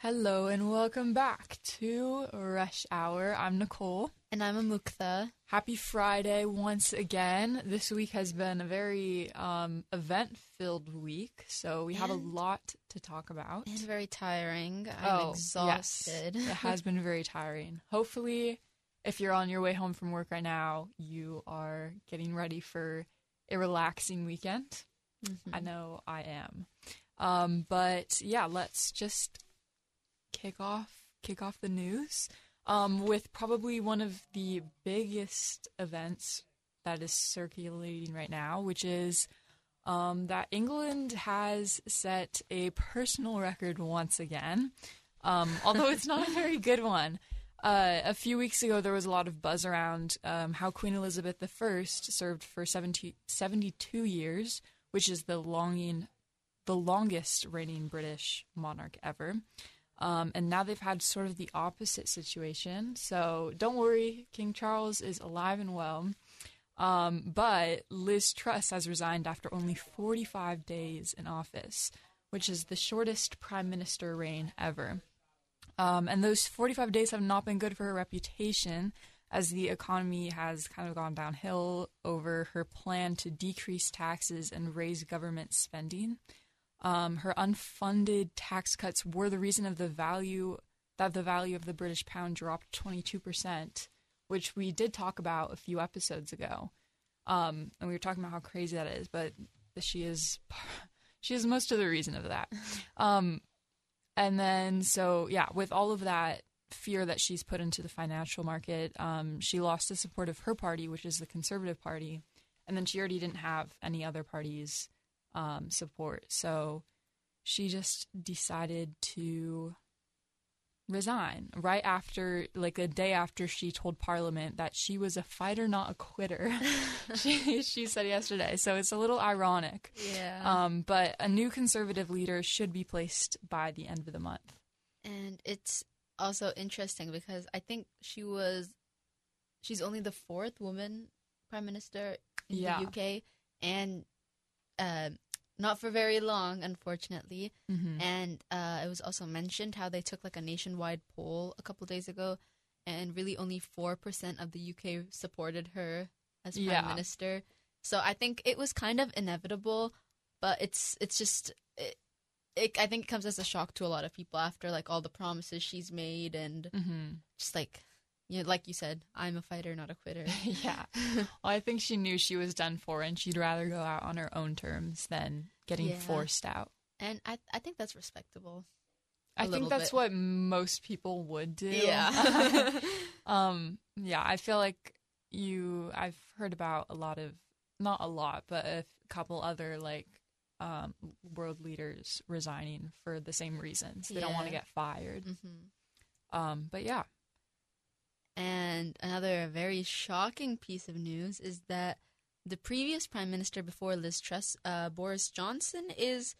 Hello and welcome back to Rush Hour. I'm Nicole. And I'm Amuktha. Happy Friday once again. This week has been a very um, event filled week, so we have a lot to talk about. And very tiring. I'm oh, exhausted. Yes. it has been very tiring. Hopefully, if you're on your way home from work right now, you are getting ready for a relaxing weekend. Mm-hmm. I know I am. Um, but yeah, let's just kick off kick off the news um, with probably one of the biggest events that is circulating right now, which is um, that England has set a personal record once again, um, although it's not a very good one. Uh, a few weeks ago, there was a lot of buzz around um, how Queen Elizabeth I served for 70, 72 years, which is the longing, the longest reigning British monarch ever. Um, and now they've had sort of the opposite situation. So don't worry, King Charles is alive and well. Um, but Liz Truss has resigned after only 45 days in office, which is the shortest prime minister reign ever. Um, and those 45 days have not been good for her reputation, as the economy has kind of gone downhill over her plan to decrease taxes and raise government spending. Um, her unfunded tax cuts were the reason of the value that the value of the British pound dropped 22%, which we did talk about a few episodes ago. Um, and we were talking about how crazy that is, but she is she is most of the reason of that. Um, and then so yeah, with all of that fear that she's put into the financial market, um, she lost the support of her party, which is the Conservative Party, and then she already didn't have any other parties um, support. So she just decided to resign right after, like a day after she told Parliament that she was a fighter, not a quitter. she, she said yesterday. So it's a little ironic. Yeah. Um, but a new conservative leader should be placed by the end of the month. And it's also interesting because I think she was, she's only the fourth woman prime minister in Yeah. the UK. And uh, not for very long, unfortunately. Mm-hmm. And uh, it was also mentioned how they took like a nationwide poll a couple days ago, and really only four percent of the UK supported her as prime Yeah. minister. So I think it was kind of inevitable, but it's it's just it, it. I think it comes as a shock to a lot of people after like all the promises she's made and Mm-hmm. just like know, like you said, I'm a fighter, not a quitter. yeah. Well, I think she knew she was done for, and she'd rather go out on her own terms than getting Yeah. forced out. and I I think that's respectable. I think that's bit. what most people would do. Yeah. um. Yeah. I feel like you. I've heard about a lot of, not a lot, but a couple other like, um, world leaders resigning for the same reasons. They don't want to get fired. hmm Um. But yeah. And another very shocking piece of news is that the previous prime minister before Liz Truss, uh, Boris Johnson, is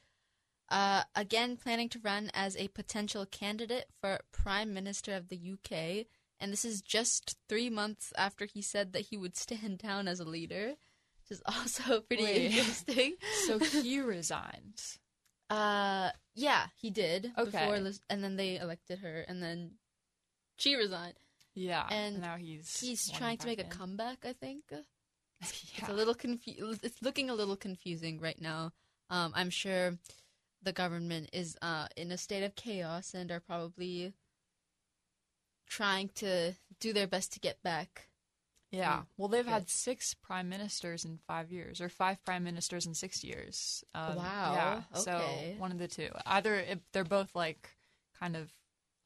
uh, again planning to run as a potential candidate for prime minister of the UK. And this is just three months after he said that he would stand down as a leader, which is also pretty Wait. interesting. So he resigned. Uh, yeah, he did. Okay. Before Liz, and then they elected her, and then she resigned. Yeah. And now he's He's trying to make a comeback, I think. yeah. It's a little confu- It's looking a little confusing right now. Um, I'm sure the government is uh, in a state of chaos and are probably trying to do their best to get back. Yeah. Mm, Well, they've had six prime ministers in five years, or five prime ministers in six years. Um, Wow, Yeah. So one of the two. Either it, they're both like kind of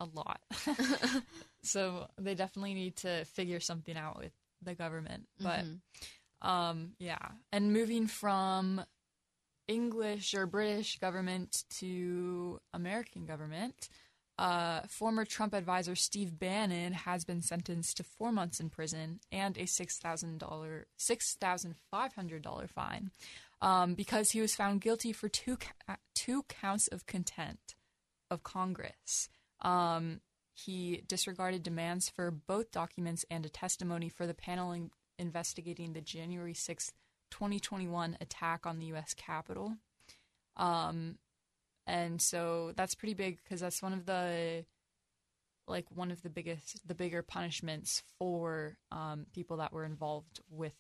a lot. so they definitely need to figure something out with the government. But Mhm. um, yeah. And moving from English or British government to American government, uh, former Trump advisor Steve Bannon has been sentenced to four months in prison and a six thousand dollar, six thousand five hundred dollar fine, um, because he was found guilty for two two counts of contempt of Congress. Um, he disregarded demands for both documents and a testimony for the panel in- investigating the January sixth, twenty twenty one attack on the U.S. Capitol. Um, and so that's pretty big because that's one of the like one of the biggest the bigger punishments for um, people that were involved with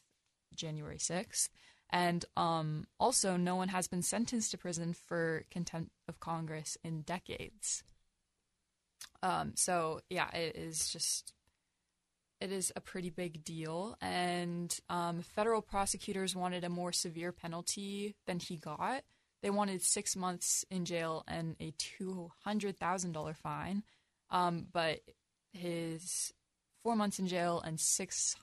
January 6th. And um, also, no one has been sentenced to prison for contempt of Congress in decades. Um, so, yeah, it is just, it is a pretty big deal. And um, federal prosecutors wanted a more severe penalty than he got. They wanted six months in jail and a $200,000 fine. Um, but his four months in jail and six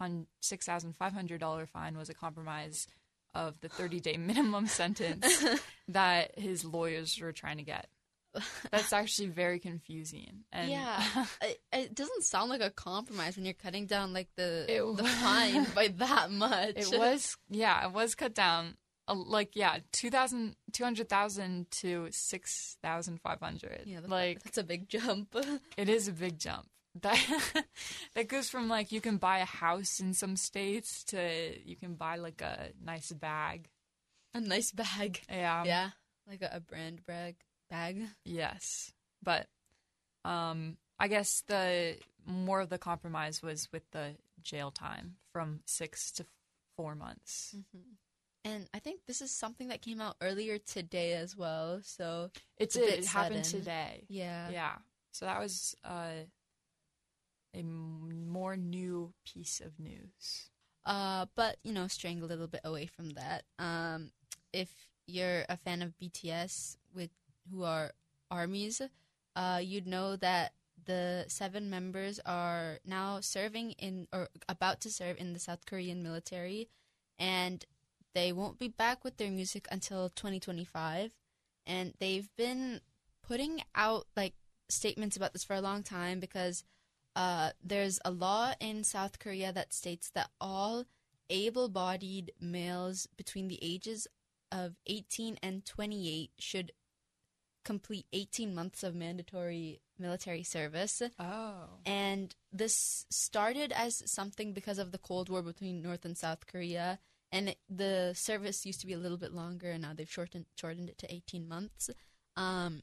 six thousand five hundred dollar fine was a compromise of the thirty day minimum sentence that his lawyers were trying to get. That's actually very confusing. And yeah, it, it doesn't sound like a compromise when you're cutting down like the It the fine by that much. it was yeah, it was cut down. Uh, like yeah, 2,000 200,000 to six thousand five hundred. yeah, that's, like that's a big jump. It is a big jump. That that goes from like you can buy a house in some states to you can buy like a nice bag. a nice bag. Yeah. yeah, like a, a brand bag bag. Yes. But um I guess the more of the compromise was with the jail time from 6 to 4 months. And I think this is something that came out earlier today as well. So It did. bit It happened today. yeah, Yeah. So that was uh a m- more new piece of news. Uh, but you know, straying a little bit away from that. Um, if you're a fan of BTS, with who are armies, uh, you'd know that the seven members are now serving in or about to serve in the South Korean military, and they won't be back with their music until 2025. And they've been putting out like statements about this for a long time because uh, there's a law in South Korea that states that all able bodied males between the ages of 18 and 28 should complete 18 months of mandatory military service. Oh. And this started as something because of the Cold War between North and South Korea. And it, the service used to be a little bit longer, and now they've shortened shortened it to 18 months. Um,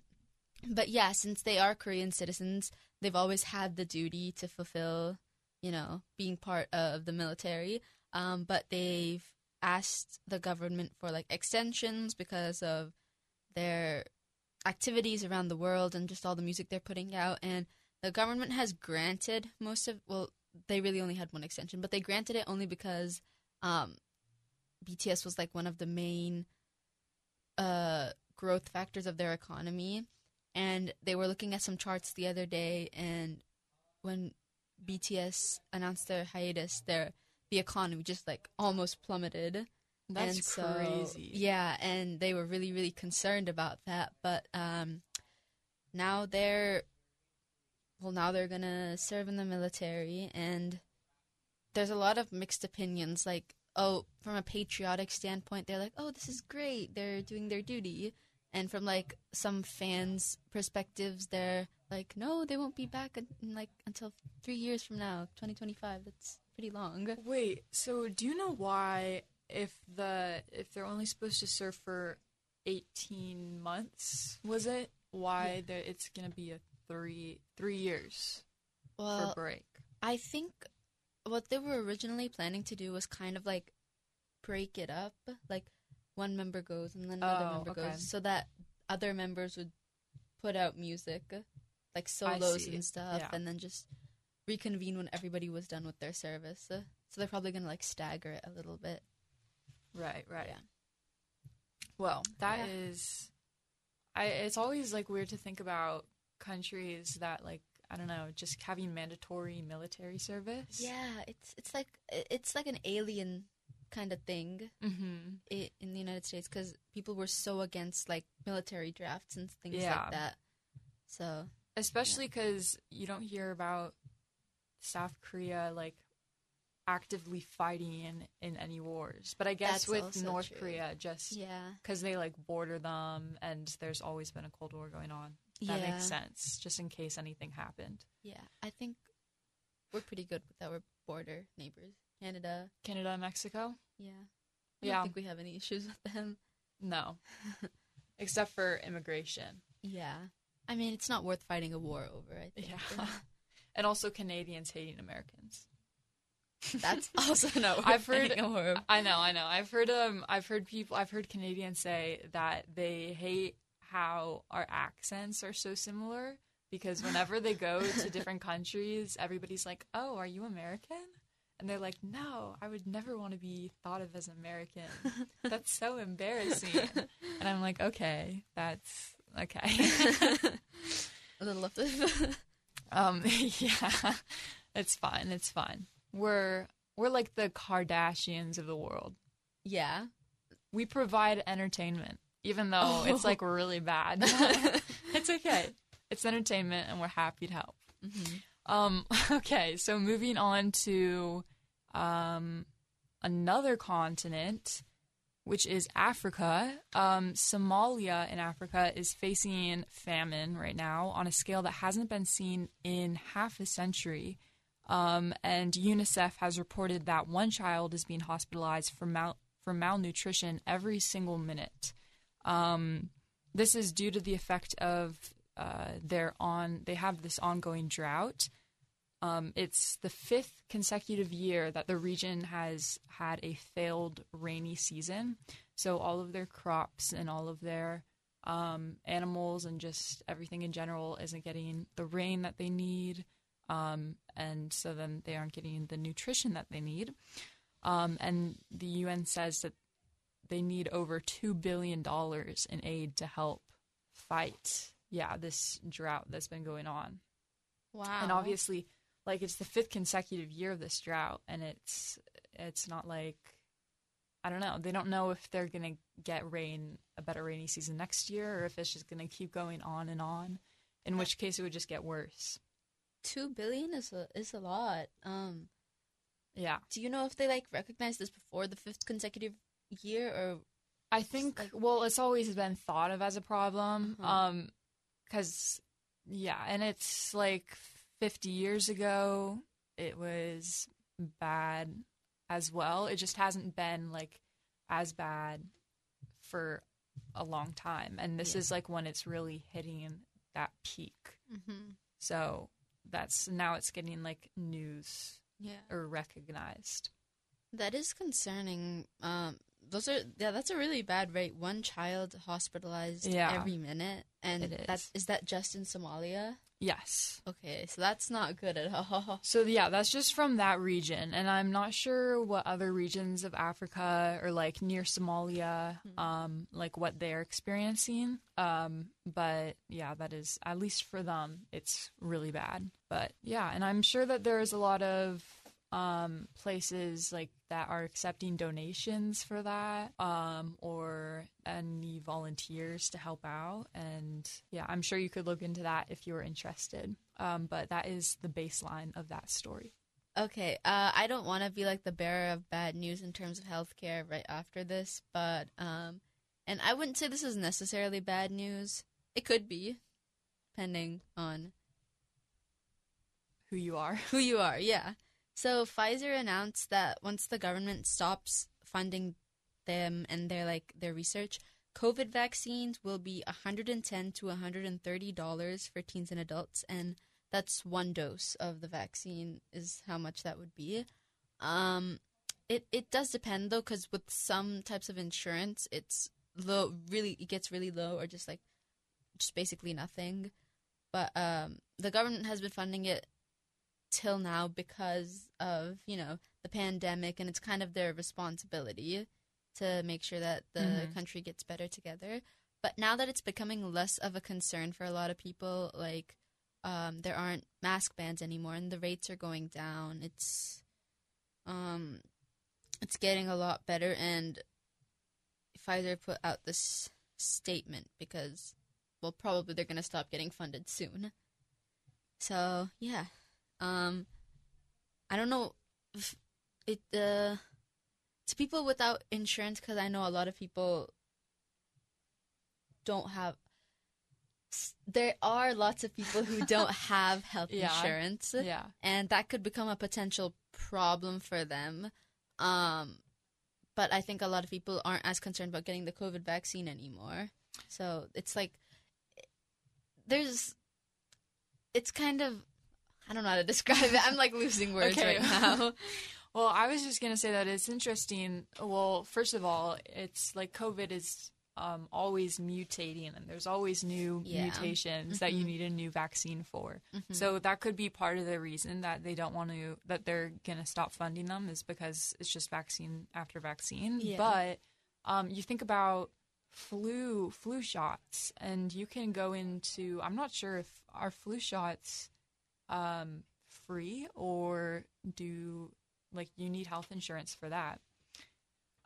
but yeah, since they are Korean citizens, they've always had the duty to fulfill, you know, being part of the military. Um, but they've asked the government for like extensions because of their activities around the world and just all the music they're putting out. And the government has granted most of, well, they really only had one extension, but they granted it only because um, BTS was like one of the main uh, growth factors of their economy. And they were looking at some charts the other day, and when BTS announced their hiatus, their the economy just like almost plummeted. That's And so- crazy. Yeah, and they were really, really concerned about that. But um, now they're, well, now they're gonna serve in the military, and there's a lot of mixed opinions. Like, oh, from a patriotic standpoint, they're like, oh, this is great, they're doing their duty. And from like some fans' perspectives, they're like, no, they won't be back in, like until three years from now, 2025. That's pretty long. Wait, so do you know why if the if they're only supposed to serve for 18 months, was it? Why there it's going to be a 3 3 years Well, for break. I think what they were originally planning to do was kind of like break it up. Like one member goes and then another Oh, member okay. goes so that other members would put out music, like solos and stuff, Yeah. and then just reconvene when everybody was done with their service. So they're probably going to like stagger it a little bit. Right, right. Yeah. Well, that Yeah. is I it's always like weird to think about countries that like I don't know, just having mandatory military service. Yeah, it's it's like it's like an alien kind of thing Mhm. i- in the United States because people were so against like military drafts and things Yeah. like that. So especially because you don't hear about South Korea like actively fighting in, in any wars. But I guess That's with North true. Korea, just yeah, because they like border them, and there's always been a Cold War going on. That yeah, makes sense, just in case anything happened. yeah. I think we're pretty good with our border neighbors, Canada. Canada and Mexico? Yeah, I Yeah. don't think we have any issues with them. No. except for immigration. Yeah. I mean, it's not worth fighting a war over, I think. Yeah. and also Canadians hating Americans. That's also not worth I've heard- fighting a war over. I know, I know. I've heard um I've heard people I've heard Canadians say that they hate how our accents are so similar because whenever they go to different countries, everybody's like, "Oh, are you American?" And they're like, "No, I would never want to be thought of as American. That's so embarrassing." And I'm like, "Okay, that's okay." A little of the. Um, yeah, it's fine. It's fine. We're we're like the Kardashians of the world. yeah. We provide entertainment, even though it's like really bad. it's okay. It's entertainment, and we're happy to help. hmm Um, okay, so moving on to um, another continent, which is Africa. Um, Somalia in Africa is facing famine right now on a scale that hasn't been seen in half a century. Um, and UNICEF has reported that one child is being hospitalized for mal- for malnutrition every single minute. Um, this is due to the effect of uh, their on they have this ongoing drought. Um, it's the fifth consecutive year that the region has had a failed rainy season. So all of their crops and all of their um, animals and just everything in general isn't getting the rain that they need. Um, and so then they aren't getting the nutrition that they need. Um, and the UN says that they need over $2 billion in aid to help fight, yeah, this drought that's been going on. Wow. And obviously, like it's the fifth consecutive year of this drought, and it's it's not like I don't know. They don't know if they're gonna get rain a better rainy season next year, or if it's just gonna keep going on and on. In which case, it would just get worse. Two billion is a is a lot. Um, Yeah, do you know if they like recognized this before the fifth consecutive year or I think. like- well, it's always been thought of as a problem. Uh-huh. Um, because yeah, and it's like 50 years ago, it was bad as well. It just hasn't been like as bad for a long time, and this Yeah. is like when it's really hitting that peak. mm-hmm. So that's now it's getting like news yeah or recognized. that is concerning. Um, those are yeah, that's a really bad rate. One child hospitalized Yeah. every minute, and that is. is that just in Somalia? Yes. Okay, so that's not good at all. So yeah, that's just from that region, and I'm not sure what other regions of Africa or like near Somalia, um, like what they're experiencing. Um, but yeah, that is at least for them, it's really bad. But yeah, and I'm sure that there's a lot of um places like that are accepting donations for that um or any volunteers to help out and yeah i'm sure you could look into that if you were interested um but that is the baseline of that story Okay, uh, I don't want to be like the bearer of bad news in terms of healthcare right after this, but um, and I wouldn't say this is necessarily bad news. It could be, depending on who you are who you are. Yeah. So Pfizer announced that once the government stops funding them and their like their research, COVID vaccines will be 110 to 130 dollars for teens and adults, and that's one dose of the vaccine is how much that would be. Um, it it does depend though, because with some types of insurance, it's low, really it gets really low, or just like just basically nothing. But um, the government has been funding it till now because of you know the pandemic, and it's kind of their responsibility to make sure that the Mhm. country gets better together. But now that it's becoming less of a concern for a lot of people, like um, there aren't mask bans anymore, and the rates are going down. It's um, it's getting a lot better, and Pfizer put out this statement because, well, probably they're gonna stop getting funded soon. So yeah, um, I don't know if it uh to people without insurance because I know a lot of people don't have. There are lots of people who don't have health Yeah. insurance, yeah and that could become a potential problem for them. Um, but I think a lot of people aren't as concerned about getting the COVID vaccine anymore. So it's like there's it's kind of I don't know how to describe it. I'm like losing words Okay. right now. Well, I was just gonna say that it's interesting. Well, first of all, it's like COVID is um, always mutating, and there's always new Yeah. mutations that you need a new vaccine for. So that could be part of the reason that they don't want to that they're gonna stop funding them is because it's just vaccine after vaccine. Yeah. But um, you think about flu flu shots, and you can go into. I'm not sure if our flu shots um, free or do like you need health insurance for that.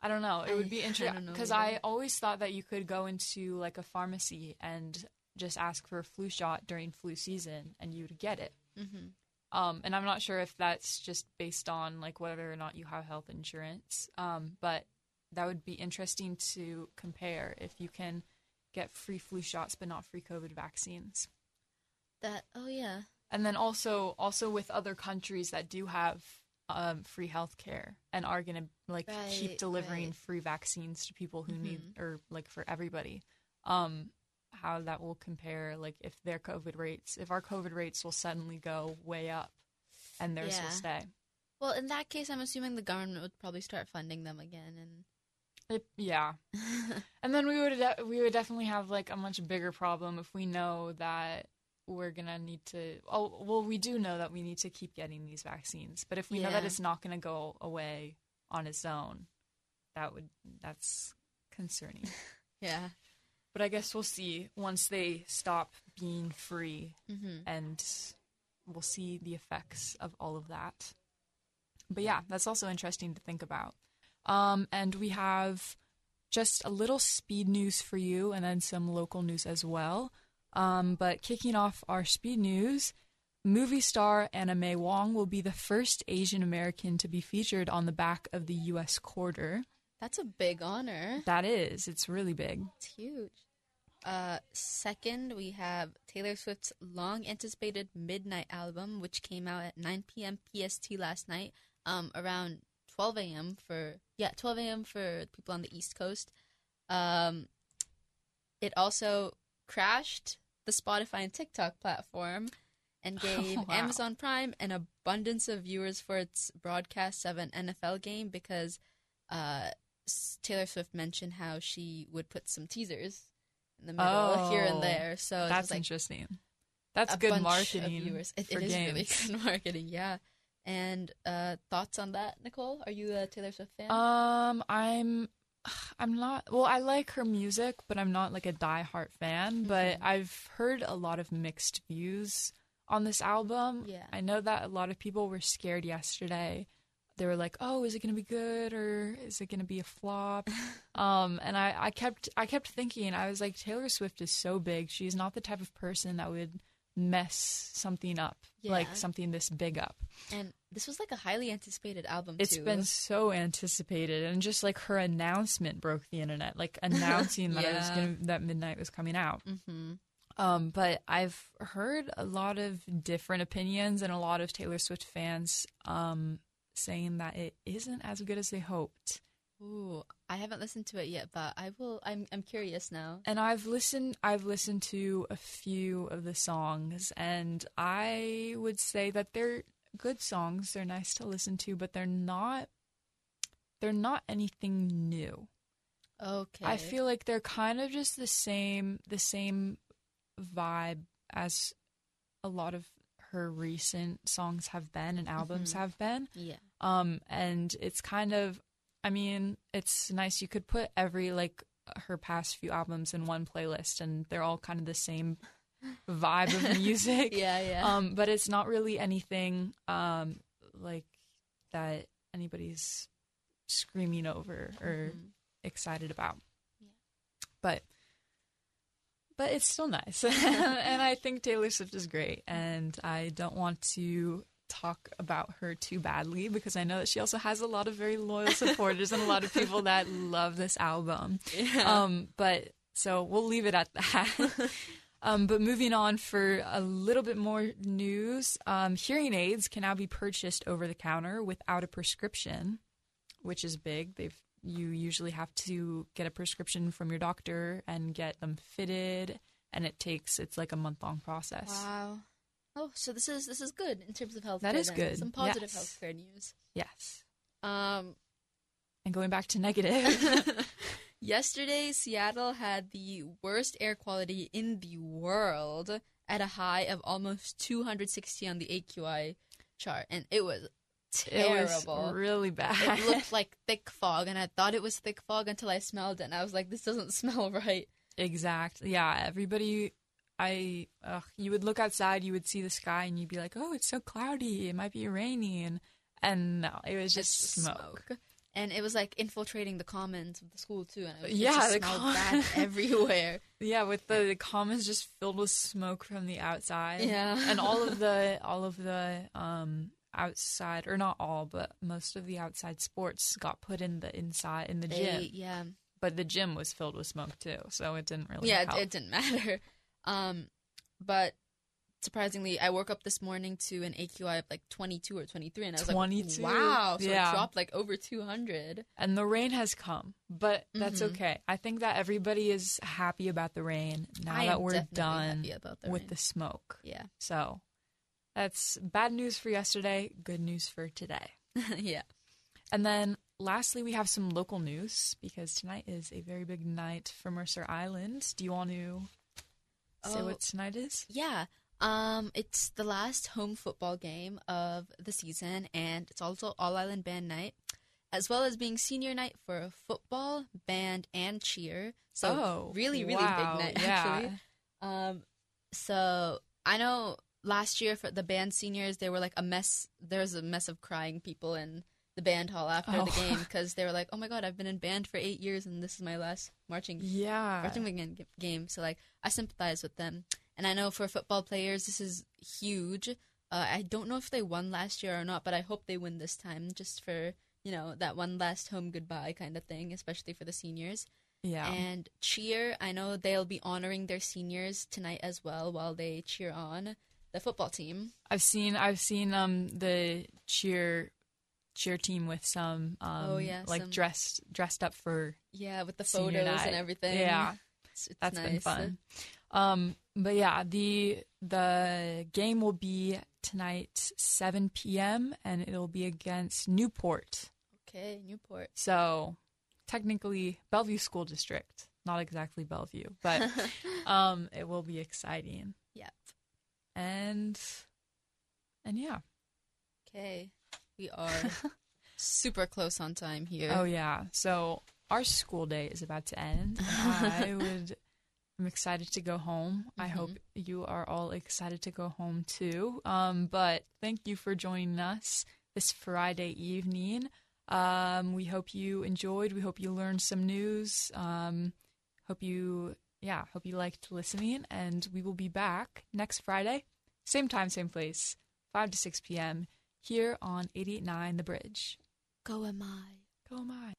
I don't know. It would be interesting because either. I always thought that you could go into like a pharmacy and just ask for a flu shot during flu season and you would get it. hmm Um, and I'm not sure if that's just based on like whether or not you have health insurance. Um, but that would be interesting to compare if you can get free flu shots but not free COVID vaccines. That oh yeah. And then also also with other countries that do have um, free health care and are going to like keep delivering right. free vaccines to people who need Mhm. or like for everybody. Um how that will compare like if their covid rates if our covid rates will suddenly go way up and theirs Yeah. will stay. Well, in that case, I'm assuming the government would probably start funding them again, and It, yeah. And then we would de- we would definitely have like a much bigger problem if we know that we're gonna need to. Oh, well, we do know that we need to keep getting these vaccines, but if we know that it's not gonna go away on its own, that would that's concerning. yeah. but I guess we'll see once they stop being free, hmm and we'll see the effects of all of that. But yeah, that's also interesting to think about. Um, and we have just a little speed news for you and then some local news as well. Um, but kicking off our speed news, movie star Anna May Wong will be the first Asian American to be featured on the back of the U.S. quarter. That's a big honor. That is, it's really big. It's huge. Uh, second, we have Taylor Swift's long-anticipated Midnight album, which came out at 9 p.m. PST last night, um, around 12 a.m. for yeah 12 a.m. for people on the East Coast. Um, it also crashed the Spotify and TikTok platform and gave Wow. Amazon Prime an abundance of viewers for its broadcast of an NFL game because uh, Taylor Swift mentioned how she would put some teasers in the middle here Oh, and there. So That's like interesting. That's good marketing. Viewers. It, for it is really good marketing, yeah. And uh, thoughts on that, Nicole? Are you a Taylor Swift fan? Um, I'm, I'm not. Well, I like her music, but I'm not like a diehard fan. But Mhm. I've heard a lot of mixed views on this album. Yeah. I know that a lot of people were scared yesterday. They were like, "Oh, is it gonna be good or is it gonna be a flop?" um, and I, I kept, I kept thinking. I was like, Taylor Swift is so big. She's not the type of person that would mess something up, like something this big up. and this was like a highly anticipated album It's too. been so anticipated, and just like her announcement broke the internet, like announcing that it was gonna that Midnight was coming out. hmm Um, but I've heard a lot of different opinions and a lot of Taylor Swift fans um saying that it isn't as good as they hoped. Ooh, I haven't listened to it yet, but I will. I'm I'm curious now. And I've listened I've listened to a few of the songs and I would say that they're good songs. They're nice to listen to, but they're not they're not anything new. Okay, I feel like they're kind of just the same the same vibe as a lot of her recent songs have been and albums Mhm. have been. yeah. Um and it's kind of I mean, it's nice you could put every like her past few albums in one playlist and they're all kind of the same vibe of music. Yeah, yeah. Um but it's not really anything um like that anybody's screaming over or Mhm. excited about. Yeah. But but it's still nice. and I think Taylor Swift is great and I don't want to talk about her too badly because I know that she also has a lot of very loyal supporters and a lot of people that love this album. yeah. Um but so we'll leave it at that. Um, but moving on for a little bit more news, um, hearing aids can now be purchased over the counter without a prescription, which is big. They've you usually have to get a prescription from your doctor and get them fitted, and it takes it's like a month long process. Wow. Oh, so this is this is good in terms of healthcare. That is then. good, Some positive yes. healthcare news. Yes. Um, And going back to negative, yesterday Seattle had the worst air quality in the world at a high of almost 260 on the AQI chart, and it was it was terrible. really bad. It looked like thick fog, and I thought it was thick fog until I smelled it, and I was like, "This doesn't smell right." Exactly. Yeah, everybody I ugh, you would look outside, you would see the sky and you'd be like, "Oh, it's so cloudy. It might be rainy." And and no, it was just It's smoke. and it was like infiltrating the commons of the school too, and it, was, Yeah, it just the smelled com- bad everywhere. Yeah, with the, the commons just filled with smoke from the outside. Yeah. And all of the all of the um outside or not all, but most of the outside sports got put in the inside in the They- gym. yeah, But the gym was filled with smoke too, so it didn't really yeah, it, it didn't matter. Um, but surprisingly, I woke up this morning to an AQI of like 22 or 23, and I was 22? like, "Wow!" So Yeah. it dropped like over 200. And the rain has come, but that's Mhm. okay. I think that everybody is happy about the rain now I that we're done the with rain. the smoke. Yeah, So that's bad news for yesterday, good news for today. yeah. And then lastly, we have some local news because tonight is a very big night for Mercer Island. Do you want to say Oh. what tonight is? Yeah. Um, it's the last home football game of the season, and it's also All Island Band Night, as well as being senior night for football, band, and cheer. So oh, really, really wow, big night, yeah. actually. Um, so I know last year for the band seniors, they were like a mess. There was a mess of crying people in the band hall after the Oh. game because they were like, "Oh my god, I've been in band for eight years, and this is my last marching Yeah. marching band game. So like I sympathize with them, and I know for football players this is huge. Uh, I don't know if they won last year or not, but I hope they win this time, just for you know that one last home goodbye kind of thing, especially for the seniors. Yeah. And cheer, I know they'll be honoring their seniors tonight as well while they cheer on the football team. I've seen I've seen um the cheer cheer team with some um Oh, yeah, like some- dressed dressed up for Yeah, with the photos night. and everything. Yeah. it's, it's That's been fun. Um, but yeah, the the game will be tonight, 7 p.m. and it'll be against Newport. Okay, Newport. So technically Bellevue School District, not exactly Bellevue, but um, it will be exciting. Yep. And and yeah. Okay, we are super close on time here. Oh yeah. So our school day is about to end. I would I'm excited to go home. I Mhm. hope you are all excited to go home too. Um, but thank you for joining us this Friday evening. Um, we hope you enjoyed. We hope you learned some news. Um, hope you yeah, hope you liked listening and we will be back next Friday. Same time, same place, 5 to 6 p.m. here on 889 The Bridge. Go am I. Go am I.